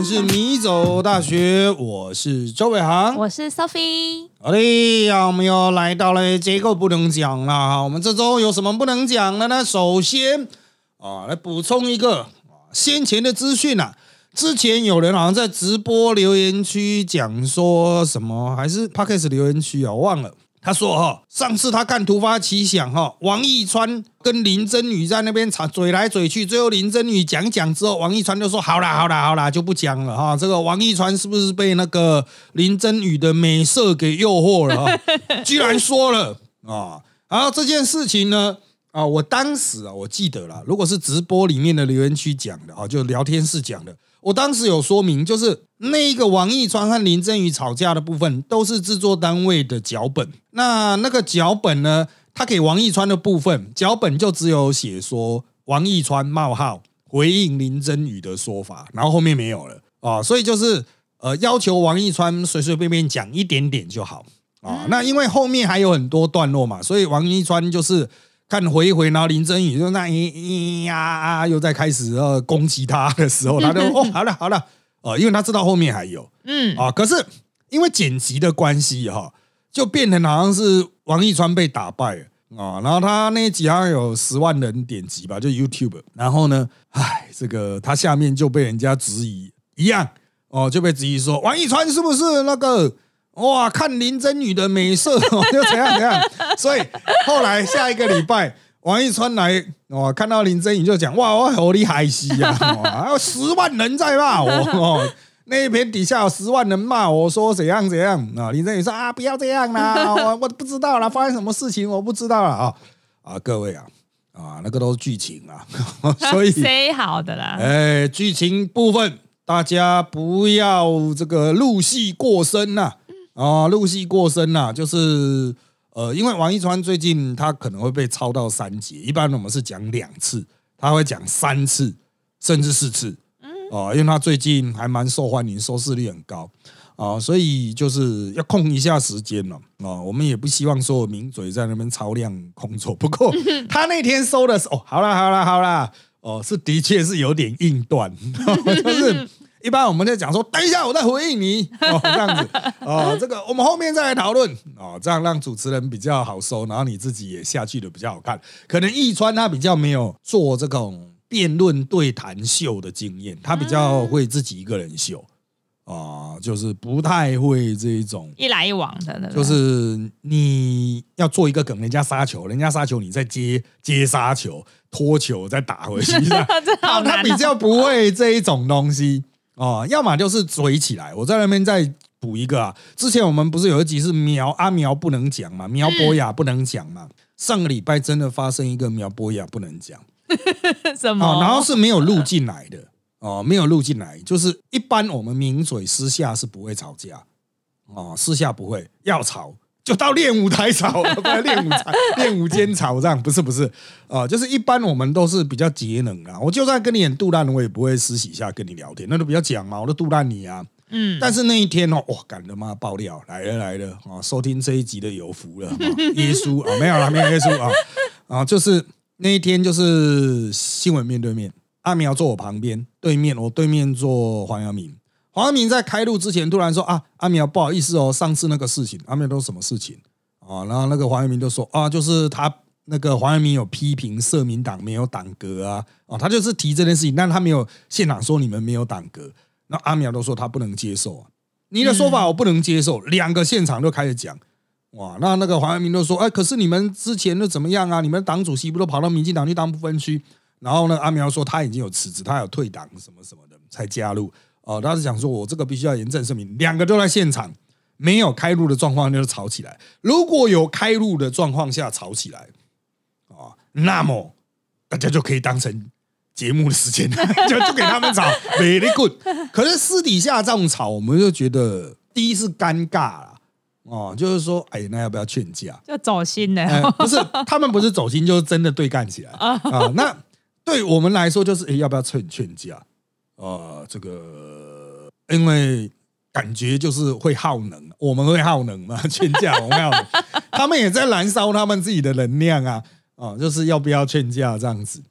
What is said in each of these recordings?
们是米走大学，我是周伟航，我是 Sophie。好嘞呀，我们又来到了结构不能讲了。我们这周有什么不能讲的呢？首先啊，来补充一个先前的资讯啊。之前有人好像在直播留言区讲说什么，还是 Pockets 留言区啊，我忘了。他说哈，上次他看突发奇想哈，王一川跟林真宇在那边吵嘴来嘴去，最后林真宇讲讲之后，王一川就说好啦好啦好啦，就不讲了哈。这个王一川是不是被那个林真宇的美色给诱惑了？居然说了啊！然后这件事情呢啊，我当时啊，我记得了，如果是直播里面的留言区讲的啊，就聊天室讲的。我当时有说明，就是那个王一川和林真宇吵架的部分，都是制作单位的脚本。那那个脚本呢，他给王一川的部分，脚本就只有写说王一川冒号回应林真宇的说法，然后后面没有了啊。所以就是呃，要求王一川随随便便讲一点点就好啊。那因为后面还有很多段落嘛，所以王一川就是。看回一回，然后林真宇就那咿咿呀，又在开始呃攻击他的时候，他就哦，好了好了，哦，因为他知道后面还有，嗯啊，可是因为剪辑的关系哈，就变成好像是王一川被打败了啊，然后他那一集好像有十万人点击吧，就 YouTube，然后呢，唉，这个他下面就被人家质疑一样哦，就被质疑说王一川是不是那个？哇，看林真宇的美色，就怎样怎样，所以后来下一个礼拜，王一川来，哇，看到林真宇就讲，哇，我好厉害西呀，还有十万人在骂我，哦，那一篇底下有十万人骂我说怎样怎样啊，林真宇说啊，不要这样啦，我我不知道啦，发生什么事情我不知道了啊啊，各位啊啊，那个都是剧情啊，所以谁好的啦，哎，剧情部分大家不要这个入戏过深呐。啊，入戏过深呐，就是呃，因为王一川最近他可能会被抄到三节，一般我们是讲两次，他会讲三次甚至四次，哦，因为他最近还蛮受欢迎，收视率很高啊，所以就是要控一下时间了啊，我们也不希望说名嘴在那边超量工作，不过 他那天收的时候，好啦好啦好啦，哦，是的确是有点硬断，就是。一般我们在讲说，等一下我再回应你。哦，这样子。哦，这个我们后面再来讨论。哦，这样让主持人比较好收，然后你自己也下去的比较好看。可能易川他比较没有做这种辩论对谈秀的经验，他比较会自己一个人秀。啊，就是不太会这一种。一来一往的，就是你要做一个梗，人家杀球，人家杀球，你再接接杀球，拖球再打回去，他比较不会这一种东西。哦，要么就是嘴起来，我在那边再补一个啊。之前我们不是有一集是苗阿苗不能讲嘛，苗博雅不能讲嘛。上个礼拜真的发生一个苗博雅不能讲，什么？然后是没有录进来的哦，没有录进来，就是一般我们名嘴私下是不会吵架哦，私下不会要吵。就到练舞台吵，不然练舞台 练舞间吵这样，不是不是啊，就是一般我们都是比较节能啊。我就算跟你演杜烂，我也不会私底下跟你聊天，那都比较讲嘛，我都杜烂你啊。嗯，但是那一天哦，哇，赶的妈爆料来了来了啊！收听这一集的有福了，耶稣啊，没有了，没有耶稣啊啊，就是那一天就是新闻面对面，阿苗坐我旁边，对面我对面坐黄耀明。黄阿明在开录之前突然说：“啊，阿苗不好意思哦，上次那个事情，阿苗都什么事情啊？”然后那个黄阿明就说：“啊，就是他那个黄阿明有批评社民党没有党格啊，哦，他就是提这件事情，但他没有现场说你们没有党格。那阿苗都说他不能接受啊，你的说法我不能接受。两个现场就开始讲，哇，那那个黄阿明都说：哎，可是你们之前的怎么样啊？你们党主席不都跑到民进党去当不分区？然后呢，阿苗说他已经有辞职，他有退党什么什么的才加入。”哦，他是讲说，我这个必须要严正声明，两个都在现场，没有开路的状况就是吵起来。如果有开路的状况下吵起来，啊，那么大家就可以当成节目的时间，就就给他们吵，very good。可是私底下这种吵，我们就觉得第一是尴尬了，哦，就是说，哎，那要不要劝架？就走心呢，不是他们不是走心，就是真的对干起来啊。那对我们来说，就是哎，要不要劝劝架？呃，这个因为感觉就是会耗能，我们会耗能嘛，劝架我们要，他们也在燃烧他们自己的能量啊，啊，就是要不要劝架这样子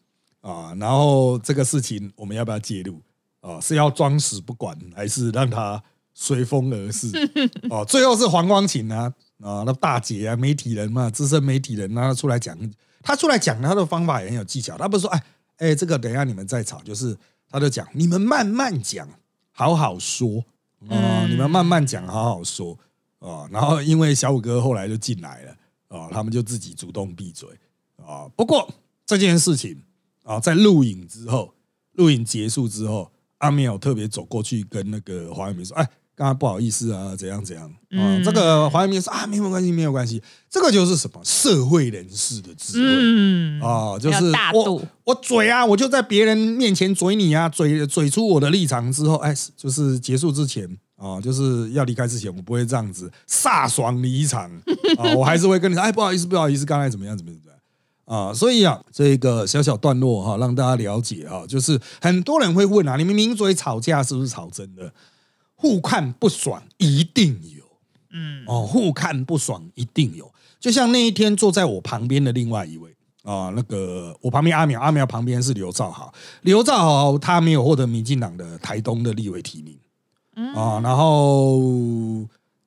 啊，然后这个事情我们要不要介入啊，是要装死不管，还是让他随风而逝？哦，最后是黄光琴啊啊，那大姐啊，媒体人嘛，资深媒体人，啊出来讲，他出来讲他的方法也很有技巧，他不是说哎哎，这个等一下你们再吵，就是他就讲你们慢慢讲，好好说啊，你们慢慢讲，好好说啊，然后因为小五哥后来就进来了啊，他们就自己主动闭嘴啊。不过这件事情啊，在录影之后，录影结束之后。阿米有特别走过去跟那个黄晓明说：“哎，刚刚不好意思啊，怎样怎样啊？”这个黄彦明说：“啊，没有关系，没有关系。这个就是什么社会人士的智慧啊，就是我我嘴啊，我就在别人面前嘴你啊，嘴嘴出我的立场之后，哎，就是结束之前啊，就是要离开之前，我不会这样子飒爽离场啊，我还是会跟你说：哎，不好意思，不好意思，刚才怎么样，怎么样。”啊，所以啊，这个小小段落哈，让大家了解啊，就是很多人会问啊，你们名嘴吵架是不是吵真的？互看不爽一定有，嗯，哦，互看不爽一定有。就像那一天坐在我旁边的另外一位啊，那个我旁边阿苗，阿苗旁边是刘兆豪，刘兆豪他没有获得民进党的台东的立委提名，啊，然后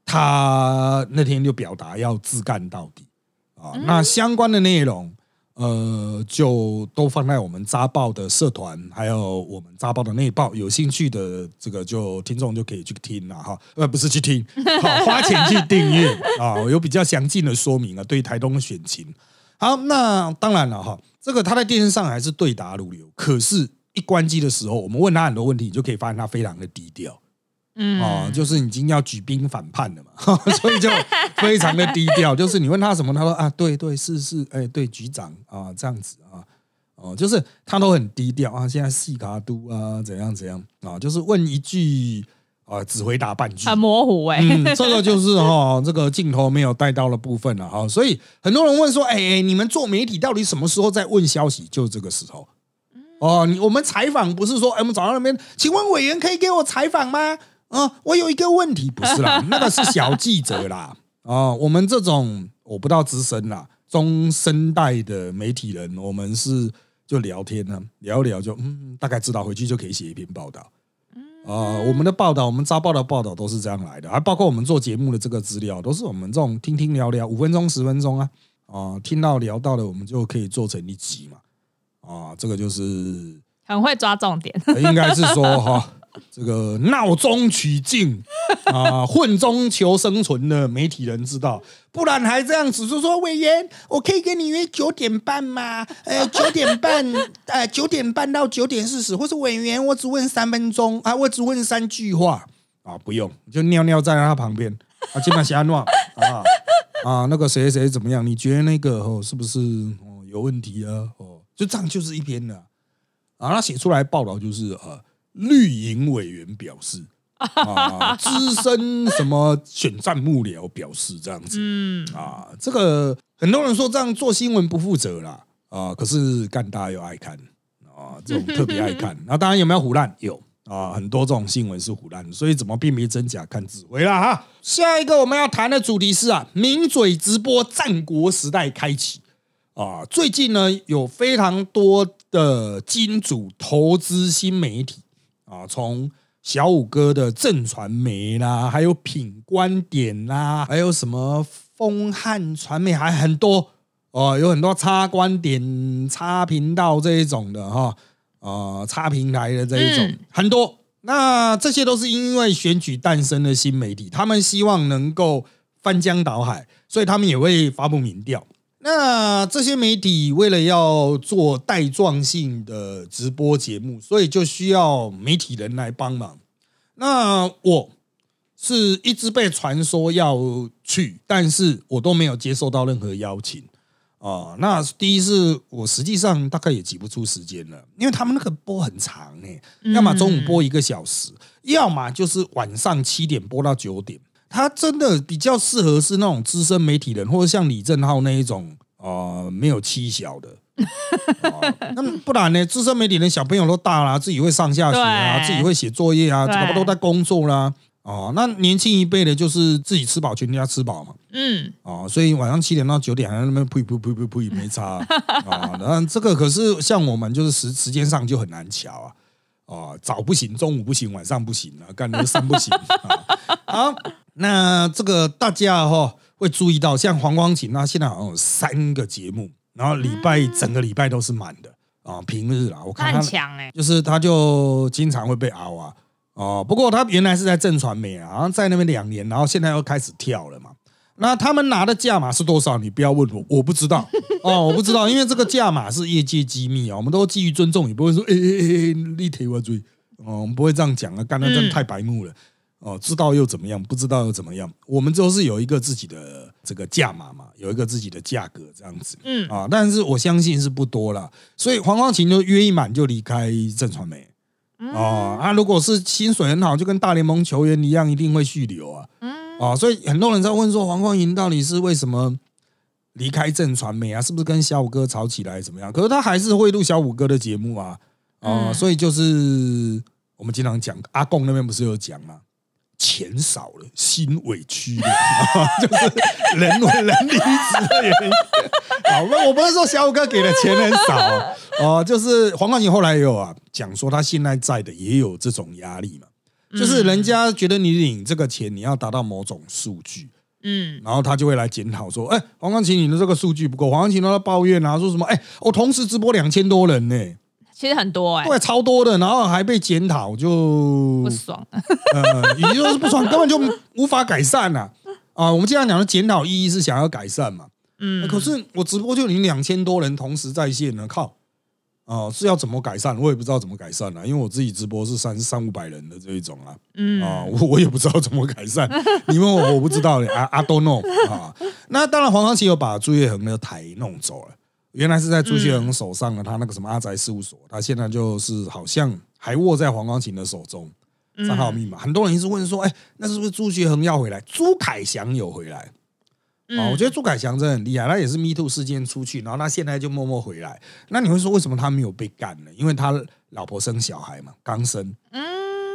他那天就表达要自干到底。啊，那相关的内容。呃，就都放在我们扎报的社团，还有我们扎报的内报，有兴趣的这个就听众就可以去听了哈。呃，不是去听，好 花钱去订阅啊，有比较详尽的说明啊。对台东的选情，好，那当然了哈，这个他在电视上还是对答如流，可是，一关机的时候，我们问他很多问题，你就可以发现他非常的低调。嗯，哦，就是已经要举兵反叛了嘛，所以就非常的低调。就是你问他什么，他说啊，对对是是，哎，对局长啊，这样子啊，哦，就是他都很低调啊。现在细卡都啊，怎样怎样啊，就是问一句啊，只回答半句，很模糊哎。这个就是哈，这个镜头没有带到的部分了哈。所以很多人问说，哎，你们做媒体到底什么时候在问消息？就这个时候。哦，你我们采访不是说，哎，我们找到那边，请问委员可以给我采访吗？啊，我有一个问题，不是啦，那个是小记者啦。啊，我们这种我不到资深啦，中生代的媒体人，我们是就聊天呢，聊聊就嗯，大概知道，回去就可以写一篇报道。啊，我们的报道，我们招报的报道都是这样来的，还包括我们做节目的这个资料，都是我们这种听听聊聊，五分钟十分钟啊，啊，听到聊到的，我们就可以做成一集嘛。啊，这个就是很会抓重点，应该是说哈。这个闹中取静 啊，混中求生存的媒体人知道，不然还这样子说说委员，我可以跟你约九点半吗？呃，九点半，呃，九点半到九点四十，或是委员，我只问三分钟啊，我只问三句话啊，不用，就尿尿在他旁边啊，基本上瞎乱啊啊，那个谁谁怎么样？你觉得那个哦，是不是哦有问题啊？哦，就这样就是一篇了啊，他写出来报道就是啊。绿营委员表示，啊，资深什么选战幕僚表示这样子，嗯，啊，这个很多人说这样做新闻不负责啦，啊，可是干大又爱看，啊，这种特别爱看。那当然有没有胡乱？有啊，很多这种新闻是胡乱，所以怎么辨别真假看指挥啦哈。下一个我们要谈的主题是啊，名嘴直播战国时代开启啊，最近呢有非常多的金主投资新媒体。啊，从小五哥的正传媒啦，还有品观点啦，还有什么风汉传媒，还很多哦，有很多差观点、差频道这一种的哈，呃，差平台的这一种很多。那这些都是因为选举诞生的新媒体，他们希望能够翻江倒海，所以他们也会发布民调。那这些媒体为了要做带状性的直播节目，所以就需要媒体人来帮忙。那我是一直被传说要去，但是我都没有接受到任何邀请啊。那第一是我实际上大概也挤不出时间了，因为他们那个播很长哎，要么中午播一个小时，要么就是晚上七点播到九点。他真的比较适合是那种资深媒体人，或者像李正浩那一种啊，没有妻小的。那不然呢？资深媒体人小朋友都大了，自己会上下学啊，自己会写作业啊，差不多在工作啦。哦，那年轻一辈的，就是自己吃饱，全家吃饱嘛。嗯。哦，所以晚上七点到九点还在那边呸呸呸呸呸，没差啊。那这个可是像我们，就是时时间上就很难瞧啊。哦，早不行，中午不行，晚上不行啊，干的三不行啊。好，那这个大家哈、会注意到，像黄光琴，他现在好像有三个节目，然后礼拜、整个礼拜都是满的啊，平日啊，我看他很强哎、就是他就经常会被熬啊。哦，不过他原来是在正传媒啊，好像在那边两年，然后现在又开始跳了嘛。那他们拿的价码是多少？你不要问我，我不知道哦，我不知道，因为这个价码是业界机密啊，我们都基于尊重，也不会说哎哎哎，你提我追哦，我们不会这样讲啊，刚刚真的太白目了。哦，知道又怎么样？不知道又怎么样？我们都是有一个自己的这个价码嘛，有一个自己的价格这样子。嗯啊，但是我相信是不多了，所以黄光琴就约一满就离开正传媒。哦，啊，如果是薪水很好，就跟大联盟球员一样，一定会续留啊。嗯啊，所以很多人在问说，黄光琴到底是为什么离开正传媒啊？是不是跟小五哥吵起来怎么样？可是他还是会录小五哥的节目啊。啊，嗯所以就是我们经常讲，阿贡那边不是有讲吗？钱少了，心委屈了，就是人为人离职的原因。好，那我不是说小五哥给的钱很少哦、就是黄冠琴后来也有啊讲说，他现在在的也有这种压力嘛，就是人家觉得你领这个钱，你要达到某种数据，嗯，然后他就会来检讨说，哎、黄冠琴你的这个数据不够，黄冠琴都在抱怨啊，说什么，哎、我同时直播两千多人呢、其实很多哎、对，超多的，然后还被检讨，就不爽。呃，也就是不爽，根本就无法改善呐、啊。我们经常讲的检讨意义是想要改善嘛，嗯，可是我直播就领两千多人同时在线呢，靠！哦、是要怎么改善？我也不知道怎么改善啊，因为我自己直播是三三五百人的这一种啊，嗯啊、我我也不知道怎么改善。你问我，我不知道的啊啊，don't know 啊。那当然，黄康琪有把朱月恒的台弄走了，原来是在朱学恒手上的，他那个什么阿宅事务所，他现在就是好像还握在黄光琴的手中。账号密码，很多人一直问说，哎、那是不是朱学恒要回来？朱凯翔有回来啊、我觉得朱凯翔真的很厉害，他也是 Me Too 事件出去，然后他现在就默默回来。那你会说为什么他没有被干呢？因为他老婆生小孩嘛，刚生，嗯，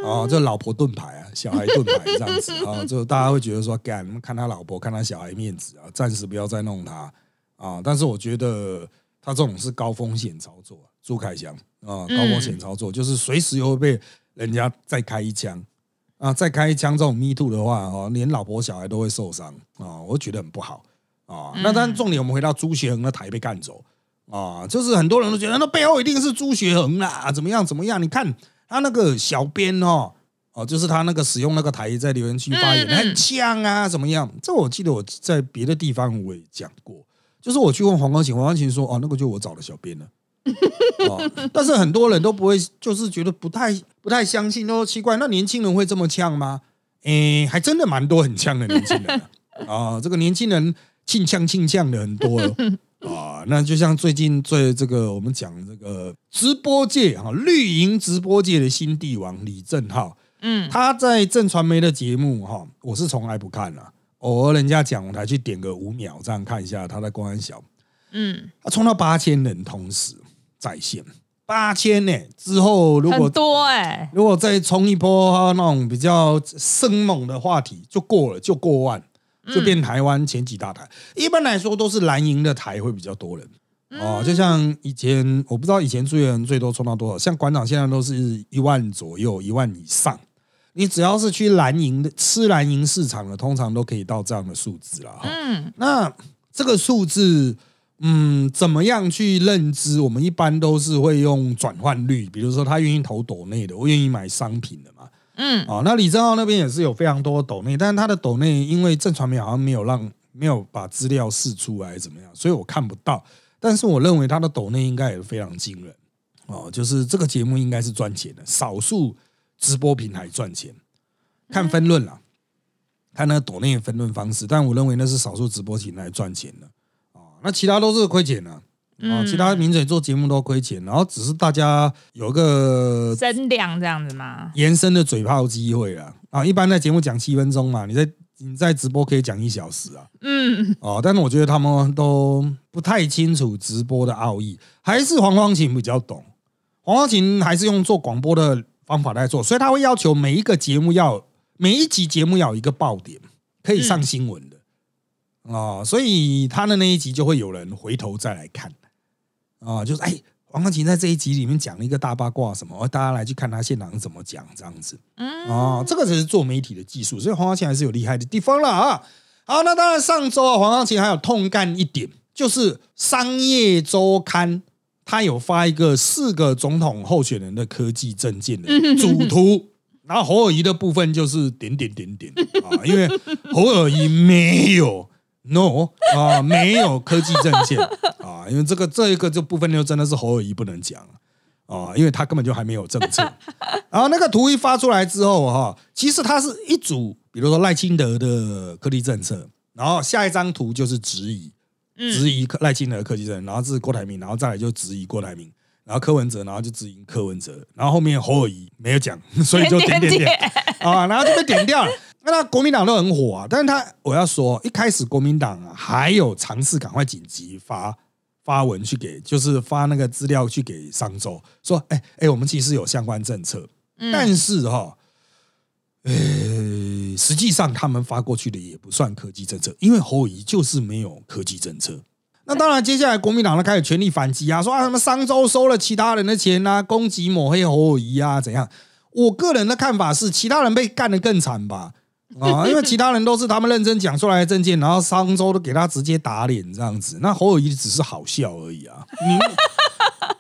哦，这老婆盾牌啊，小孩盾牌这样子啊，就大家会觉得说，干看他老婆看他小孩面子啊，暂时不要再弄他啊。但是我觉得他这种是高风险操作，朱凯翔啊，高风险操作、就是随时又会被人家再开一枪啊，再开一枪这种 me too 的话哦，连老婆小孩都会受伤啊，我觉得很不好啊。那但重点我们回到朱学恒的台被干走啊，就是很多人都觉得那背后一定是朱学恒啦，怎么样怎么样？你看他那个小编哦。哦，就是他那个使用那个台在留言区发言很呛啊，怎么样？这我记得我在别的地方我也讲过，就是我去问黄光琴，黄光琴说：“哦，那个就我找的小编了。”哦，但是很多人都不会，就是觉得不太不太相信，都说奇怪，那年轻人会这么呛吗？诶，还真的蛮多很呛的年轻人啊，啊 这个年轻人庆呛庆呛的很多哦啊。那就像最近最这个我们讲这个直播界哈，绿营直播界的新帝王李正浩，嗯，他在正传媒的节目哈，我是从来不看啦，偶尔人家讲我才去点个五秒这样看一下他在公安小，嗯，他冲到八千人同时在线，八千呢之后如果很多哎、如果再冲一波那种比较生猛的话题，就过了，就过万，就变台湾前几大台。一般来说都是蓝营的台会比较多人。哦，就像以前我不知道以前追人最多冲到多少，像馆长现在都是一万左右，一万以上。你只要是去蓝银的吃蓝银市场的，通常都可以到这样的数字了哈。嗯那这个数字，嗯，怎么样去认知？我们一般都是会用转换率，比如说他愿意投斗内的，我愿意买商品的嘛。嗯哦，那李正浩那边也是有非常多斗内，但是他的斗内因为正传媒好像没有让没有把资料释出来，怎么样，所以我看不到。但是我认为他的斗内应该也非常惊人哦，就是这个节目应该是赚钱的，少数直播平台赚钱，看分论了，看那个抖内的分论方式，但我认为那是少数直播平台赚钱的。哦，那其他都是亏钱的。啊、哦，其他名嘴做节目都亏钱，然后只是大家有个增量这样子吗？延伸的嘴炮机会啦。啊，一般在节目讲七分钟嘛，你在你在直播可以讲一小时啊，嗯，哦，但是我觉得他们都不太清楚直播的奥义，还是黄光琴比较懂。黄光琴还是用做广播的方法在做，所以他会要求每一个节目要每一集节目要有一个爆点，可以上新闻的。哦，所以他的那一集就会有人回头再来看啊，就是哎，黄康琴在这一集里面讲了一个大八卦，什么？大家来去看他现场怎么讲，这样子。嗯，哦，这个只是做媒体的技术，所以黄康琴还是有厉害的地方了啊。好，那当然上周啊，黄康琴还有痛干一点，就是商业周刊他有发一个四个总统候选人的科技证件的主图，然后侯尔谊的部分就是点点点点啊，因为侯尔谊没有 no 啊，没有科技证件 啊，因为这个这一个这部分就真的是侯尔谊不能讲啊，因为他根本就还没有政策。然后那个图一发出来之后哈，其实它是一组，比如说赖清德的科技政策，然后下一张图就是质疑。质疑赖清德的科技政策，然后是郭台铭，然后再来就质疑郭台铭，然后柯文哲，然后就质疑柯文哲，然后后面侯尔谊没有讲，所以就点点点啊，然后就被点掉了。那国民党都很火啊，但是他我要说，一开始国民党啊还有尝试赶快紧急发发文去给，就是发那个资料去给商周，说哎哎，我们其实有相关政策，但是哈。呃，实际上他们发过去的也不算科技政策，因为侯乙就是没有科技政策。那当然，接下来国民党呢开始全力反击啊，说啊什么商周收了其他人的钱啊，攻击抹黑侯乙啊，怎样？我个人的看法是，其他人被干得更惨吧？啊，因为其他人都是他们认真讲出来的证件，然后商周都给他直接打脸这样子，那侯乙只是好笑而已啊。你。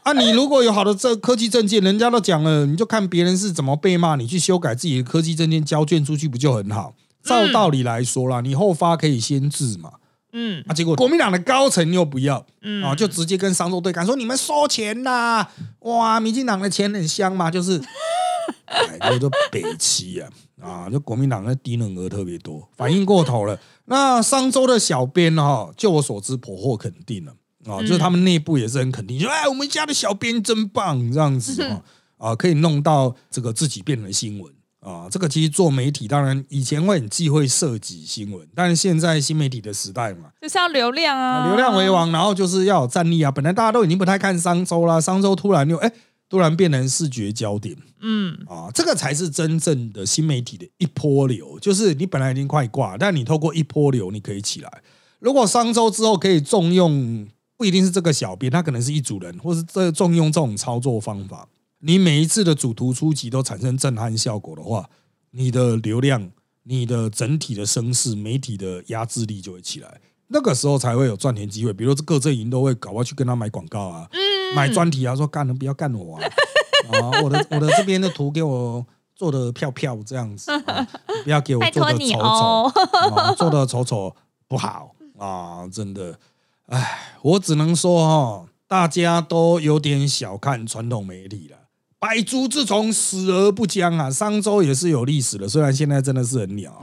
啊，你如果有好的这科技证件，人家都讲了，你就看别人是怎么被骂，你去修改自己的科技证件交卷出去不就很好？照道理来说啦，你后发可以先治嘛。嗯，啊，结果国民党的高层又不要，嗯啊，就直接跟商周对干，说你们收钱呐，哇，民进党的钱很香嘛，就是，哎，叫做北齐啊，啊，就国民党的低能儿特别多，反应过头了。那商周的小编哈，就我所知，颇获肯定了。啊，就是他们内部也是很肯定，说哎，我们家的小编真棒，这样子啊，啊，可以弄到这个自己变成新闻啊。这个其实做媒体，当然以前会很忌讳涉及新闻，但是现在新媒体的时代嘛，就是要流量啊，流量为王，然后就是要有战力啊。本来大家都已经不太看商周啦，商周突然又哎，突然变成视觉焦点，嗯，啊，这个才是真正的新媒体的一波流，就是你本来已经快挂，但你透过一波流，你可以起来。如果商周之后可以重用。不一定是这个小编，他可能是一组人，或是这重用这种操作方法。你每一次的主图出击都产生震撼效果的话，你的流量、你的整体的声势、媒体的压制力就会起来。那个时候才会有赚钱机会。比如说各阵营都会搞要去跟他买广告啊，买专题啊，说干了不要干我啊，啊，我的我的这边的图给我做的漂漂这样子，不要给我做的丑丑，做的丑丑不好啊，真的。哎，我只能说哈，大家都有点小看传统媒体了。百足之虫，死而不僵啊！商周也是有历史的，虽然现在真的是很鸟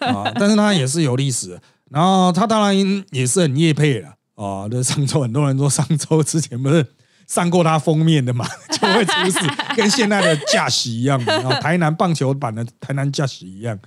啊，但是它也是有历史。然后它当然也是很业配了啊。那商周很多人说，商周之前不是上过它封面的嘛，就会出事，跟现在的驾驶一样，然后台南棒球版的台南驾驶一样。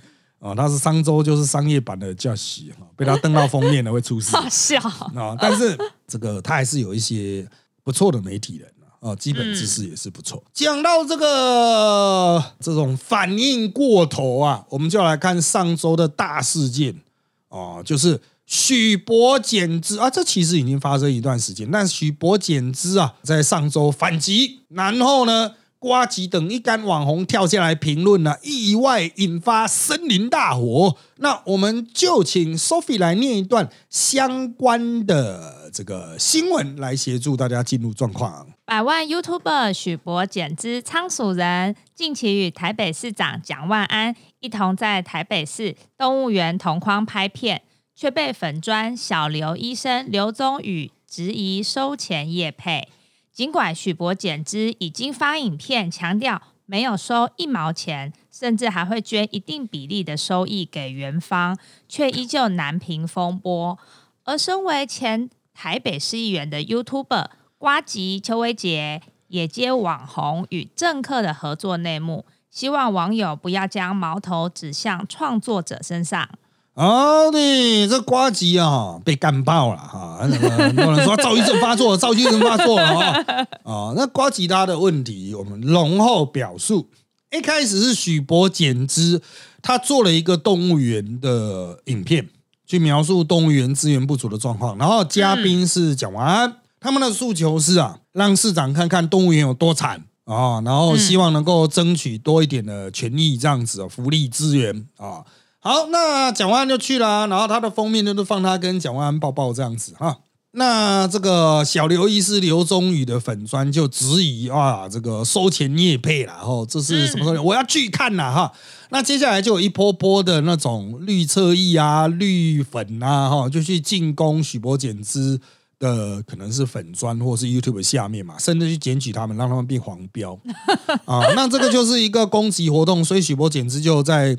啊，他是商周，就是商业版的叫喜哈，被他登到封面的会出事。好笑啊！但是这个他还是有一些不错的媒体人啊，基本知识也是不错。讲到这个这种反应过头啊，我们就来看上周的大事件啊，就是许博减资啊，这其实已经发生一段时间，但许博减资啊，在上周反击，然后呢？瓜吉等一干网红跳下来评论了，意外引发森林大火。那我们就请 Sophie 来念一段相关的这个新闻，来协助大家进入状况。百万 YouTuber 许博减资仓鼠人，近期与台北市长蒋万安一同在台北市动物园同框拍片，却被粉砖小刘医生刘宗宇质疑收钱业配。尽管许博减资已经发影片强调没有收一毛钱，甚至还会捐一定比例的收益给园方，却依旧难平风波。而身为前台北市议员的 YouTuber 瓜吉邱威杰也接网红与政客的合作内幕，希望网友不要将矛头指向创作者身上。好的，这瓜吉啊被干爆了哈！很多人说躁郁症发作，躁郁症发作了哈！啊，那瓜吉他的问题，我们容后表述。一开始是许博简之，他做了一个动物园的影片，去描述动物园资源不足的状况。然后嘉宾是蒋万安，他们的诉求是啊，让市长看看动物园有多惨啊，然后希望能够争取多一点的权益，这样子哦，福利资源啊。好，那蒋万安就去了，然后他的封面就是放他跟蒋万安抱抱这样子哈。那这个小刘医师刘宗宇的粉砖就质疑啊，这个收钱业配了，哦，这是什么东西？我要去看呐哈。那接下来就有一波波的那种绿侧翼啊、绿粉啊，哈，就去进攻许博简之的，可能是粉砖或是 YouTube 下面嘛，甚至去检举他们，让他们变黄标啊。那这个就是一个攻击活动，所以许博简之就在。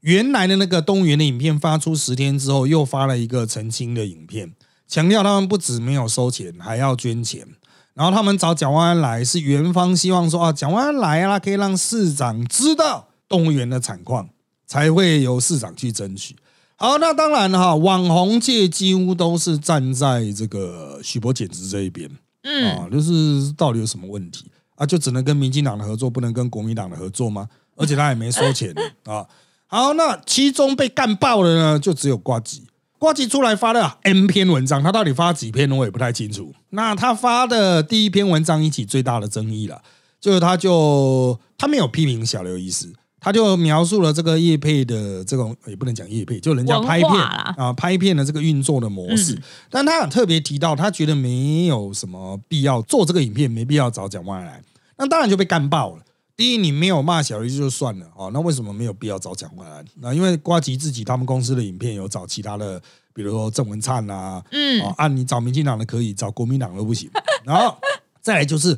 原来的那个动物园的影片发出十天之后，又发了一个澄清的影片，强调他们不止没有收钱，还要捐钱。然后他们找蒋万安来，是园方希望说啊，蒋万安来啊，可以让市长知道动物园的惨况，才会由市长去争取。好，那当然哈，网红界几乎都是站在这个许博简直这一边，嗯啊，就是到底有什么问题啊？就只能跟民进党的合作，不能跟国民党的合作吗？而且他也没收钱啊。好，那其中被干爆的呢，就只有瓜吉。瓜吉出来发了 N 篇文章，他到底发几篇我也不太清楚。那他发的第一篇文章引起最大的争议了，就是他就他没有批评小刘医师，他就描述了这个叶配的这种也不能讲叶配，就人家拍片啊拍片的这个运作的模式。但他特别提到，他觉得没有什么必要做这个影片，没必要找蒋万来。那当然就被干爆了。第一，你没有骂小鱼就算了哦，那为什么没有必要找蒋万安？那因为瓜吉自己他们公司的影片有找其他的，比如说郑文灿啊，嗯，啊你找民进党的可以，找国民党的不行。然后再来就是，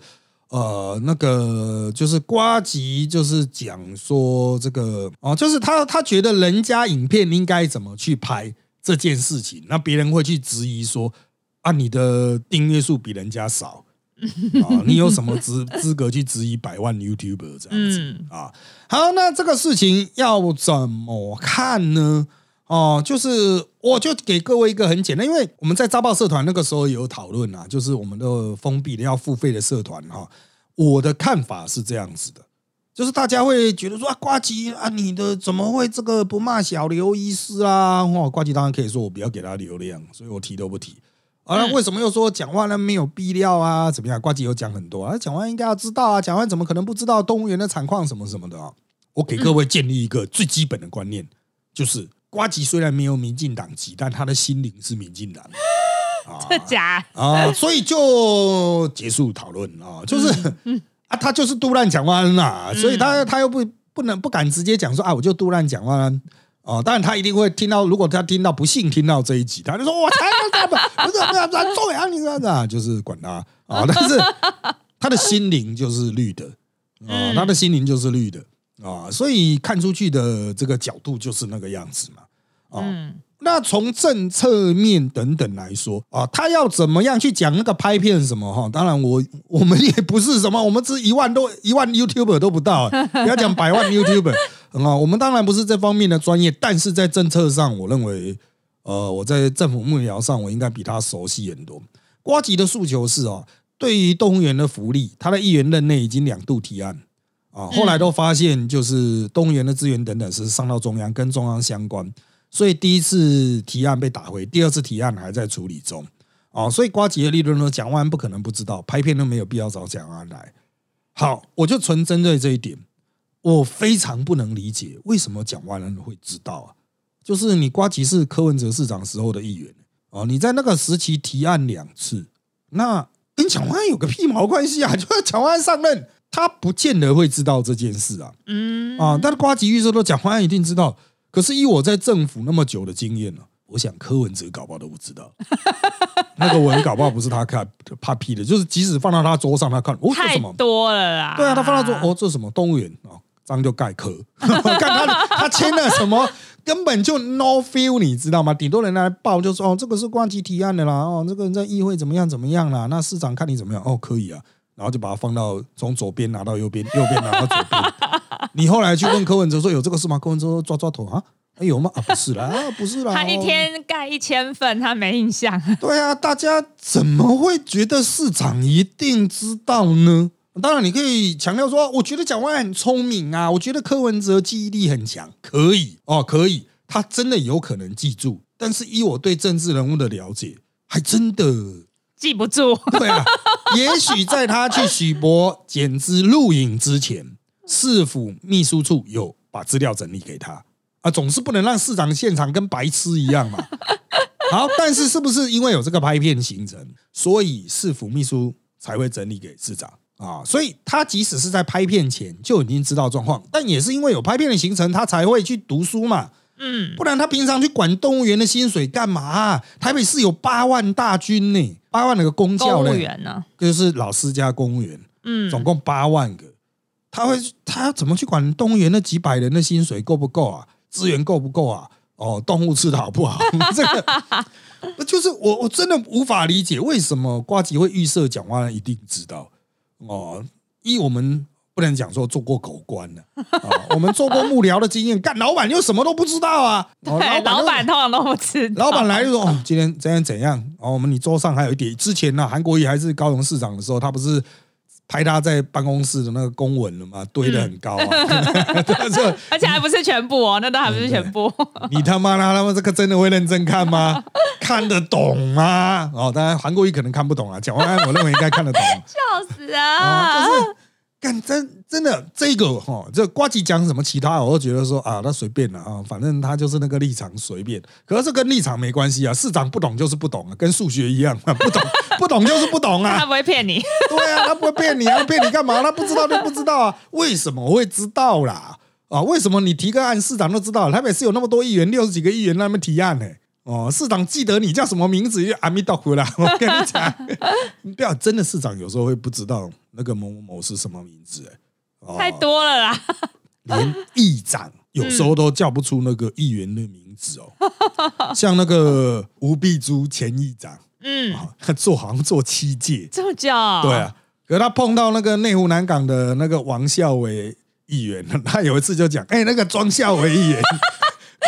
呃，那个就是瓜吉就是讲说这个哦，就是他他觉得人家影片应该怎么去拍这件事情，那别人会去质疑说啊，你的订阅数比人家少。啊，你有什么资 资格去质疑百万 YouTuber 这样子啊？好，那这个事情要怎么看呢？哦，就是我就给各位一个很简单，因为我们在扎报社团那个时候有讨论啊，就是我们的封闭的要付费的社团哈。我的看法是这样子的，就是大家会觉得说啊，瓜吉啊，你的怎么会这个不骂小刘医师啊？哦，瓜吉当然可以说我不要给他流量，所以我提都不提。啊，为什么又说讲话呢？没有必要啊？怎么样？瓜吉有讲很多啊，讲话应该要知道啊，讲话怎么可能不知道动物园的惨况什么什么的啊？我给各位建立一个最基本的观念，就是瓜吉虽然没有民进党籍，但他的心灵是民进党。这假啊，所以就结束讨论啊，就是 啊，他就是杜乱讲话啦，所以他他又不不能不敢直接讲说啊，我就杜乱讲话。哦，当然他一定会听到，如果他听到不幸听到这一集，他就说：“我才不干不是不是不是中央，你这样子啊，就是管他啊。”但是他的心灵就是绿的啊，他的心灵就是绿的啊，所以看出去的这个角度就是那个样子嘛。啊，那从政策面等等来说啊，他要怎么样去讲那个拍片什么哈？当然我我们也不是什么，我们只一万多一万 YouTuber 都不到，不要讲百万 YouTuber。很好，我们当然不是这方面的专业，但是在政策上，我认为，呃，我在政府幕僚上，我应该比他熟悉很多。瓜吉的诉求是哦，对于动物园的福利，他的议员任内已经两度提案啊，后来都发现就是动物园的资源等等是上到中央，跟中央相关，所以第一次提案被打回，第二次提案还在处理中啊，所以瓜吉的利润呢，蒋万安不可能不知道，拍片都没有必要找蒋万安来。好，我就纯针对这一点。我非常不能理解为什么蒋万安会知道啊？就是你瓜吉是柯文哲市长时候的议员哦，你在那个时期提案两次，那跟蒋万安有个屁毛关系啊？就是蒋万安上任，他不见得会知道这件事啊。嗯啊，但是瓜吉预测都蒋万安一定知道。可是以我在政府那么久的经验呢，我想柯文哲搞不好都不知道。那个文搞不好不是他看怕屁的，就是即使放到他桌上，他看哦，这什么多了啦？对啊，他放到桌哦，这什么动物园啊？脏就盖壳，看他他签了什么，根本就 no feel，你知道吗？顶多人来报就说哦，这个是关机提案的啦，哦，这个人在议会怎么样怎么样啦？那市长看你怎么样，哦，可以啊，然后就把它放到从左边拿到右边，右边拿到左边。你后来去问柯文哲说有这个事吗？柯文哲抓抓头啊，有吗？啊，不是啦，啊，不是啦。他一天盖一千份，他没印象。对啊，大家怎么会觉得市长一定知道呢？当然，你可以强调说，我觉得蒋万安很聪明啊，我觉得柯文哲记忆力很强，可以哦，可以，他真的有可能记住。但是，以我对政治人物的了解，还真的记不住。对啊，也许在他去许博减资录影之前，市府秘书处有把资料整理给他啊，总是不能让市长现场跟白痴一样嘛。好，但是是不是因为有这个拍片行程，所以市府秘书才会整理给市长啊？所以他即使是在拍片前就已经知道状况，但也是因为有拍片的行程，他才会去读书嘛。嗯，不然他平常去管动物园的薪水干嘛、台北市有八万大军呢，八万那个公教公务呢，员呢？就是老师加公务员，嗯，总共八万个，他会他怎么去管动物园那几百人的薪水够不够啊？资源够不够啊？哦，动物吃的好不好？这个 就是我我真的无法理解为什么瓜吉会预设蒋万安一定知道哦，一我们。不能讲说做过狗官的啊，我们做过幕僚的经验，干老板又什么都不知道啊。哦 对，老板通常都不知道。老板来就说：“哦，今天怎样怎样？哦，我们你桌上还有一点。之前呢、韩国瑜还是高雄市长的时候，他不是拍他在办公室的那个公文了嘛？堆得很高啊！这而且还不是全部哦，那都还不是全部。你他妈的，他们这个真的会认真看吗？看得懂吗？哦，当然韩国语可能看不懂啊，蒋万安我认为应该看得懂。笑死啊，啊！就是干真真的这个哈，这瓜吉讲什么其他，我都觉得说啊，那随便了啊，反正他就是那个立场随便。可是这跟立场没关系啊，市长不懂就是不懂啊，跟数学一样啊，不懂不懂就是不懂啊 他啊。不会骗你。对啊，他不会骗你啊，骗你干嘛？他不知道就不知道啊，为什么我会知道啦？啊，为什么你提个案，市长都知道？台北市有那么多议员，六十几个议员在那边提案呢、哦，市长记得你叫什么名字？就阿弥陀佛啦！我跟你讲，你不要真的市长有时候会不知道那个某某某是什么名字、欸，哦太多了啦。连议长有时候都叫不出那个议员的名字哦，像那个吴碧珠前议长嗯，啊，他做好像做七届，这么久。对啊，可是他碰到那个内湖南港的那个王孝伟议员，他有一次就讲，哎、那个庄孝伟议员，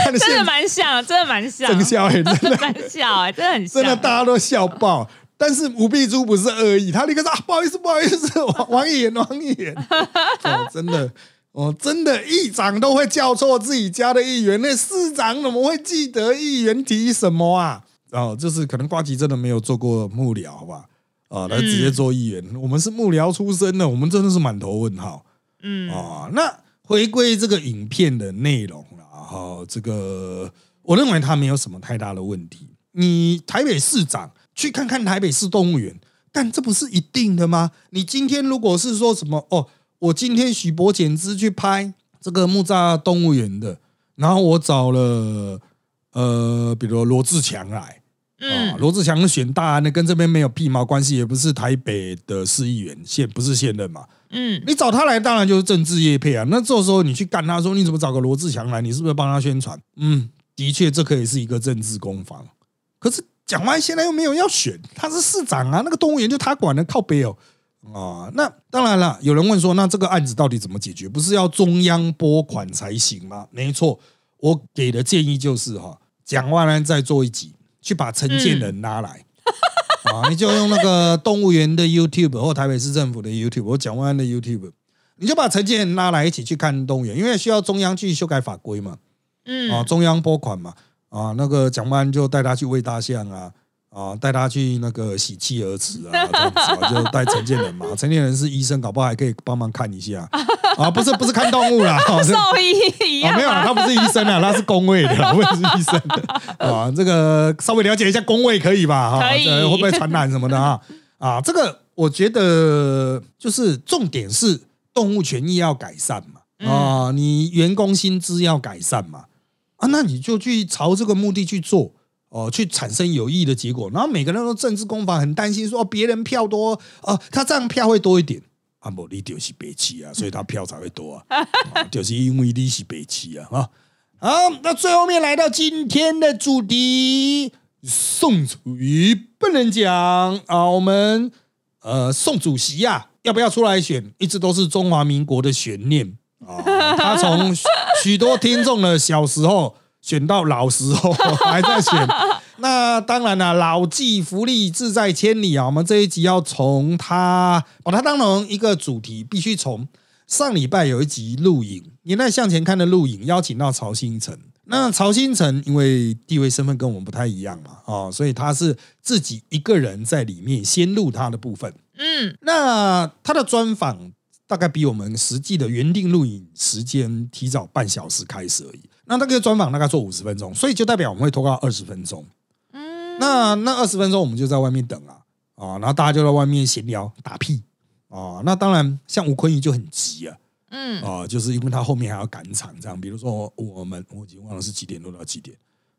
真的现蛮像，真的蛮像，郑孝伟真的 蛮像，哎，真的很像。真的大家都笑爆。但是吴碧珠不是恶意，他立刻说啊，不好意思，不好意思，王王议员，王议员，哦，真的，哦，真的，议长都会叫错自己家的议员，那市长怎么会记得议员提什么啊？哦，就是可能瓜吉真的没有做过幕僚，好吧？啊，他直接做议员，我们是幕僚出身的，我们真的是满头问号。嗯，啊，那回归这个影片的内容哦，这个我认为他没有什么太大的问题。你台北市长去看看台北市动物园，但这不是一定的吗？你今天如果是说什么哦，我今天许博简之去拍这个木栅动物园的，然后我找了呃，比如罗志强来。罗志强选大安的，跟这边没有屁毛关系，也不是台北的市议员，现不是现任嘛。嗯，你找他来，当然就是政治业配啊。那这时候你去干他说，你怎么找个罗志祥来？你是不是帮他宣传？嗯，的确，这可以是一个政治攻防。可是蒋万安现在又没有要选，他是市长啊，那个动物园就他管的，靠北哦。啊，那当然了，有人问说，那这个案子到底怎么解决？不是要中央拨款才行吗？没错，我给的建议就是哈，蒋万安再做一集，去把承建仁拉来。啊，你就用那个动物园的 YouTube 或台北市政府的 YouTube 或蒋万安的 YouTube，你就把承建仁拉来一起去看动物园，因为需要中央去修改法规嘛，嗯，啊，中央拨款嘛，啊，那个蒋万安就带他去喂大象啊，啊，带他去那个洗企鹅池啊，这样子啊，就带陈建仁嘛，陈建仁是医生，搞不好还可以帮忙看一下啊，不是不是看动物啦，兽医一啊，样没有啦，他不是医生啊，他是工位的，我也是医生的啊。这个稍微了解一下工位可以吧？哈，可以会不会传染什么的啊？啊，这个我觉得就是重点是动物权益要改善嘛，啊，你员工薪资要改善嘛，啊，那你就去朝这个目的去做。哦，去产生有益的结果，然后每个人都政治攻防，很担心说哦别人票多，哦，他这样票会多一点，啊，不，你就是北齐啊，所以他票才会多啊，啊就是因为你是北齐啊，啊，好，那最后面来到今天的主题，宋楚瑜不能讲。啊，我们呃宋主席呀、要不要出来选，一直都是中华民国的悬念。啊，他从许许多听众的小时候。选到老时候 还在选，那当然了，老骥伏枥，志在千里啊！我们这一集要从他把它当成一个主题，必须从上礼拜有一集录影，年代向前看的录影，邀请到曹新成，那曹新成因为地位身份跟我们不太一样嘛，哦，所以他是自己一个人在里面先录他的部分。嗯，那他的专访大概比我们实际的原定录影时间提早半小时开始而已。那那个专访大概做五十分钟，所以就代表我们会拖到二十分钟。嗯，那那二十分钟我们就在外面等啊，啊，然后大家就在外面闲聊打屁啊。那当然，像吴坤仪就很急啊。嗯，啊，就是因为他后面还要赶场，这样，比如说我们我已经忘了是几点录到几点，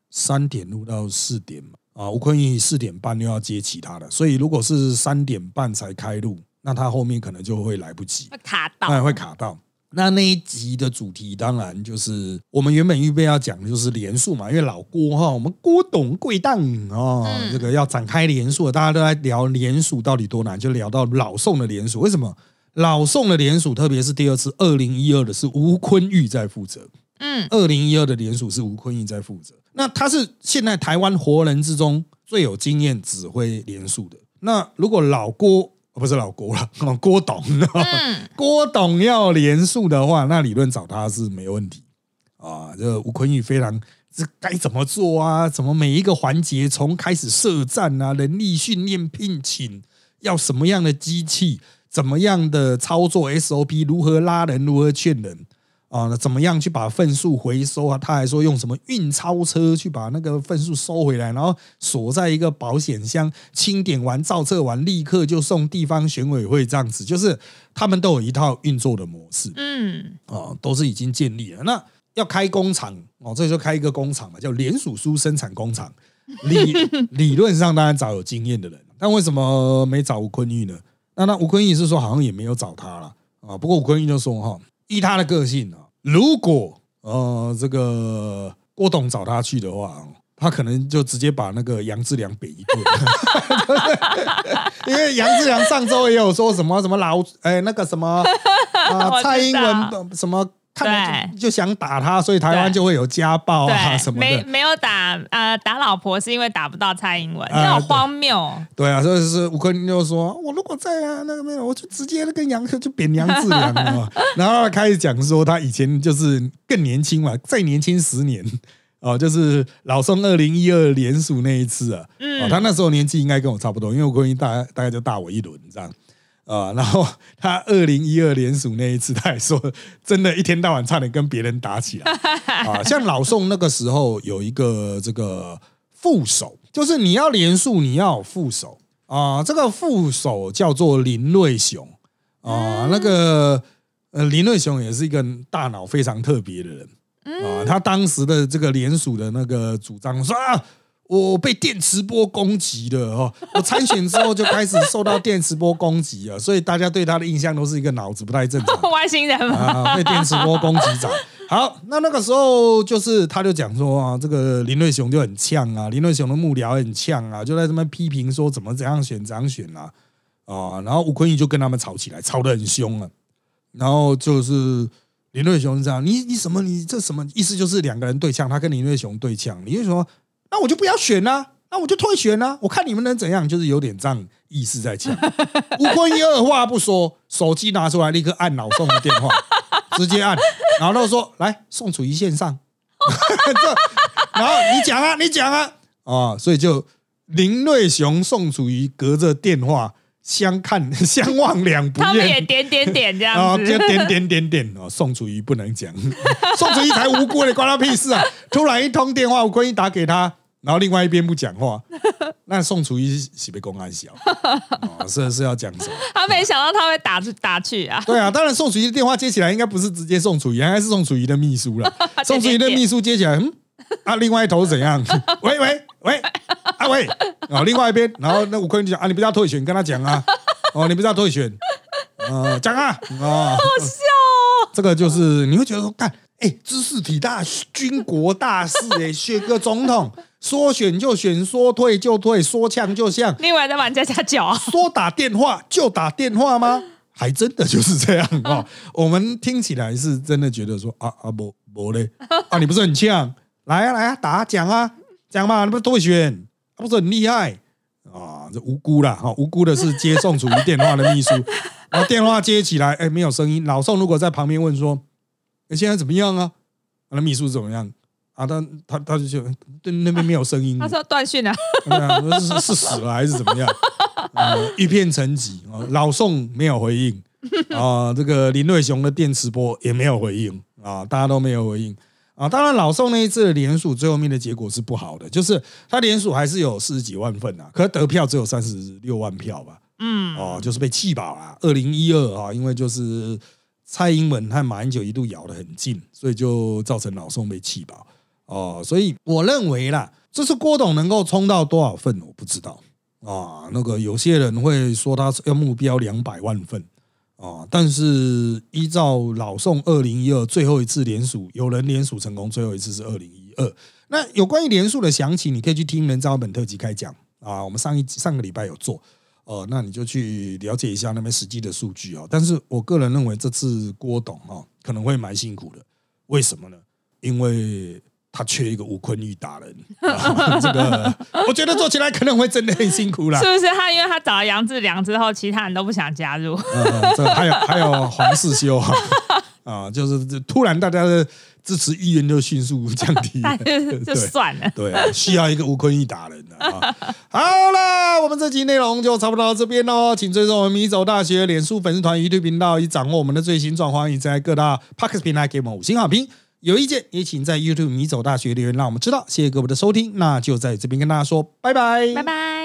三点录到四点嘛，啊，吴坤义四点半又要接其他的，所以如果是三点半才开录，那他后面可能就会来不及，会卡到，哎，会卡到。那那一集的主题当然就是我们原本预备要讲的就是连数嘛，因为老郭哈，我们郭董贵档哦，这个要展开连数，大家都在聊连数到底多难，就聊到老宋的连数，为什么？老宋的联署，特别是第二次二零一二的是吴坤玉在负责。嗯，二零一二的联署是吴坤玉在负责。那他是现在台湾活人之中最有经验指挥联署的。那如果老郭不是老郭了，郭董，郭董要连署的话，那理论找他是没问题啊。这吴坤玉非常这该怎么做啊？怎么每一个环节从开始设站啊，人力训练、聘请要什么样的机器？怎么样的操作 SOP？如何拉人？如何劝人？啊，怎么样去把份数回收啊？他还说用什么运钞车去把那个份数收回来，然后锁在一个保险箱，清点完、造册完，立刻就送地方选委会这样子。就是他们都有一套运作的模式，嗯，啊，都是已经建立了。那要开工厂哦，这就开一个工厂嘛，叫联署书生产工厂。理 理论上当然找有经验的人，但为什么没找吴坤玉呢？那那吴坤玉是说好像也没有找他了啊，不过吴坤玉就说哈，依他的个性啊，如果呃这个郭董找他去的话，他可能就直接把那个杨志良扁一顿，因为杨志良上周也有说什么什么老哎那个什么 啊蔡英文什么。看就就想打他，所以台湾就会有家暴啊什么的。没没有打呃打老婆是因为打不到蔡英文，那种荒谬。对啊，所以是吴坤就说：“我如果在啊，那个没有，我就直接跟杨克就贬杨志良嘛。”然后开始讲说他以前就是更年轻嘛，再年轻十年哦，就是老宋二零一二联署那一次啊，哦，他那时候年纪应该跟我差不多，因为吴坤大大概就大我一轮这样。啊，然后他二零一二联署那一次，他也说，真的，一天到晚差点跟别人打起来 啊。像老宋那个时候有一个这个副手，就是你要连署，你要副手啊。这个副手叫做林瑞雄啊，那个呃林瑞雄也是一个大脑非常特别的人啊。他当时的这个联署的那个主张说啊。我被电磁波攻击了哦！我参选之后就开始受到电磁波攻击了，所以大家对他的印象都是一个脑子不太正常，外星人啊，被电磁波攻击长。好，那那个时候就是他就讲说啊，这个林瑞雄就很呛啊，林瑞雄的幕僚很呛啊，就在这边批评说怎么怎样选怎样选啊啊，然后吴坤义就跟他们吵起来，吵得很凶啊。然后就是林瑞雄这样，你你什么你这什么意思？就是两个人对呛，他跟林瑞雄对呛，林瑞雄。那我就不要选了，那我就退选了。我看你们能怎样，就是有点这样意思在讲。吴坤一二话不说，手机拿出来，立刻按老宋的电话，直接按，然后他说：“来，宋楚瑜线上。”这然后你讲啊，你讲啊，啊，所以就林瑞雄、宋楚瑜隔着电话相看 相望两不厌，他们也点点点这样子，就点点点点哦。宋楚瑜不能讲，宋楚瑜才无辜的，关他屁事啊！突然一通电话，吴坤一打给他。然后另外一边不讲话，那宋楚瑜是被公安小，是是要讲什么？他没想到他会打去打去啊！对啊，当然宋楚瑜的电话接起来应该不是直接宋楚瑜，应该是宋楚瑜的秘书了。宋楚瑜的秘书接起来，嗯，啊，另外一头怎样？喂喂喂，啊喂，啊，另外一边，然后那吴坤就讲啊，你不要退选，跟他讲啊，哦，你不要退选，啊，讲啊，啊，好笑哦，这个就是你会觉得说，干。哎，知识体大，军国大事，哎，选个总统，说选就选，说退就退，说呛就呛。另外再玩家家脚，说打电话就打电话吗？还真的就是这样啊！我们听起来是真的觉得说啊啊不不嘞啊，你不是很呛？来啊来啊，打讲啊讲嘛，你不是退选，不是很厉害啊？这无辜啦哈，无辜的是接宋楚瑜电话的秘书，然后电话接起来，哎，没有声音。老宋如果在旁边问说。哎现在怎么样啊？那秘书怎么样？啊，他他他就就对那边没有声音，他说断讯了，对啊是是是死了还是怎么样？啊，一片沉寂啊，老宋没有回应啊，这个林瑞雄的电磁波也没有回应啊，大家都没有回应啊。当然，老宋那一次的联署最后面的结果是不好的，就是他联署还是有四十几万份啊，可是得票只有三十六万票吧。嗯，哦，就是被气饱了。二零一二啊，因为就是蔡英文和马英九一度咬得很近，所以就造成老宋被气饱。哦，所以我认为啦，这次郭董能够冲到多少份，我不知道啊。那个有些人会说他要目标两百万份啊，但是依照老宋二零一二最后一次联署，有人联署成功，最后一次是二零一二。那有关于联署的详情，你可以去听人造本特辑开讲啊。我们上一上个礼拜有做。哦，那你就去了解一下那边实际的数据哦。但是我个人认为这次郭董哈可能会蛮辛苦的，为什么呢？因为他缺一个吴坤玉达人，这个我觉得做起来可能会真的很辛苦啦。是不是他？因为他找了杨志良之后，其他人都不想加入。呃，这还有还有黄世修哈 啊，就是突然大家的。支持意愿就迅速降低，就算了。对，需要一个吴坤义打人的啊。好了，我们这集内容就差不多到这边喽。请追踪我们米走大学脸书粉丝团、YouTube 频道，以掌握我们的最新状况。也在各大 Podcast 平台给我们五星好评。有意见也请在 YouTube 迷走大学留言，让我们知道。谢谢各位的收听，那就在这边跟大家说拜拜，拜拜。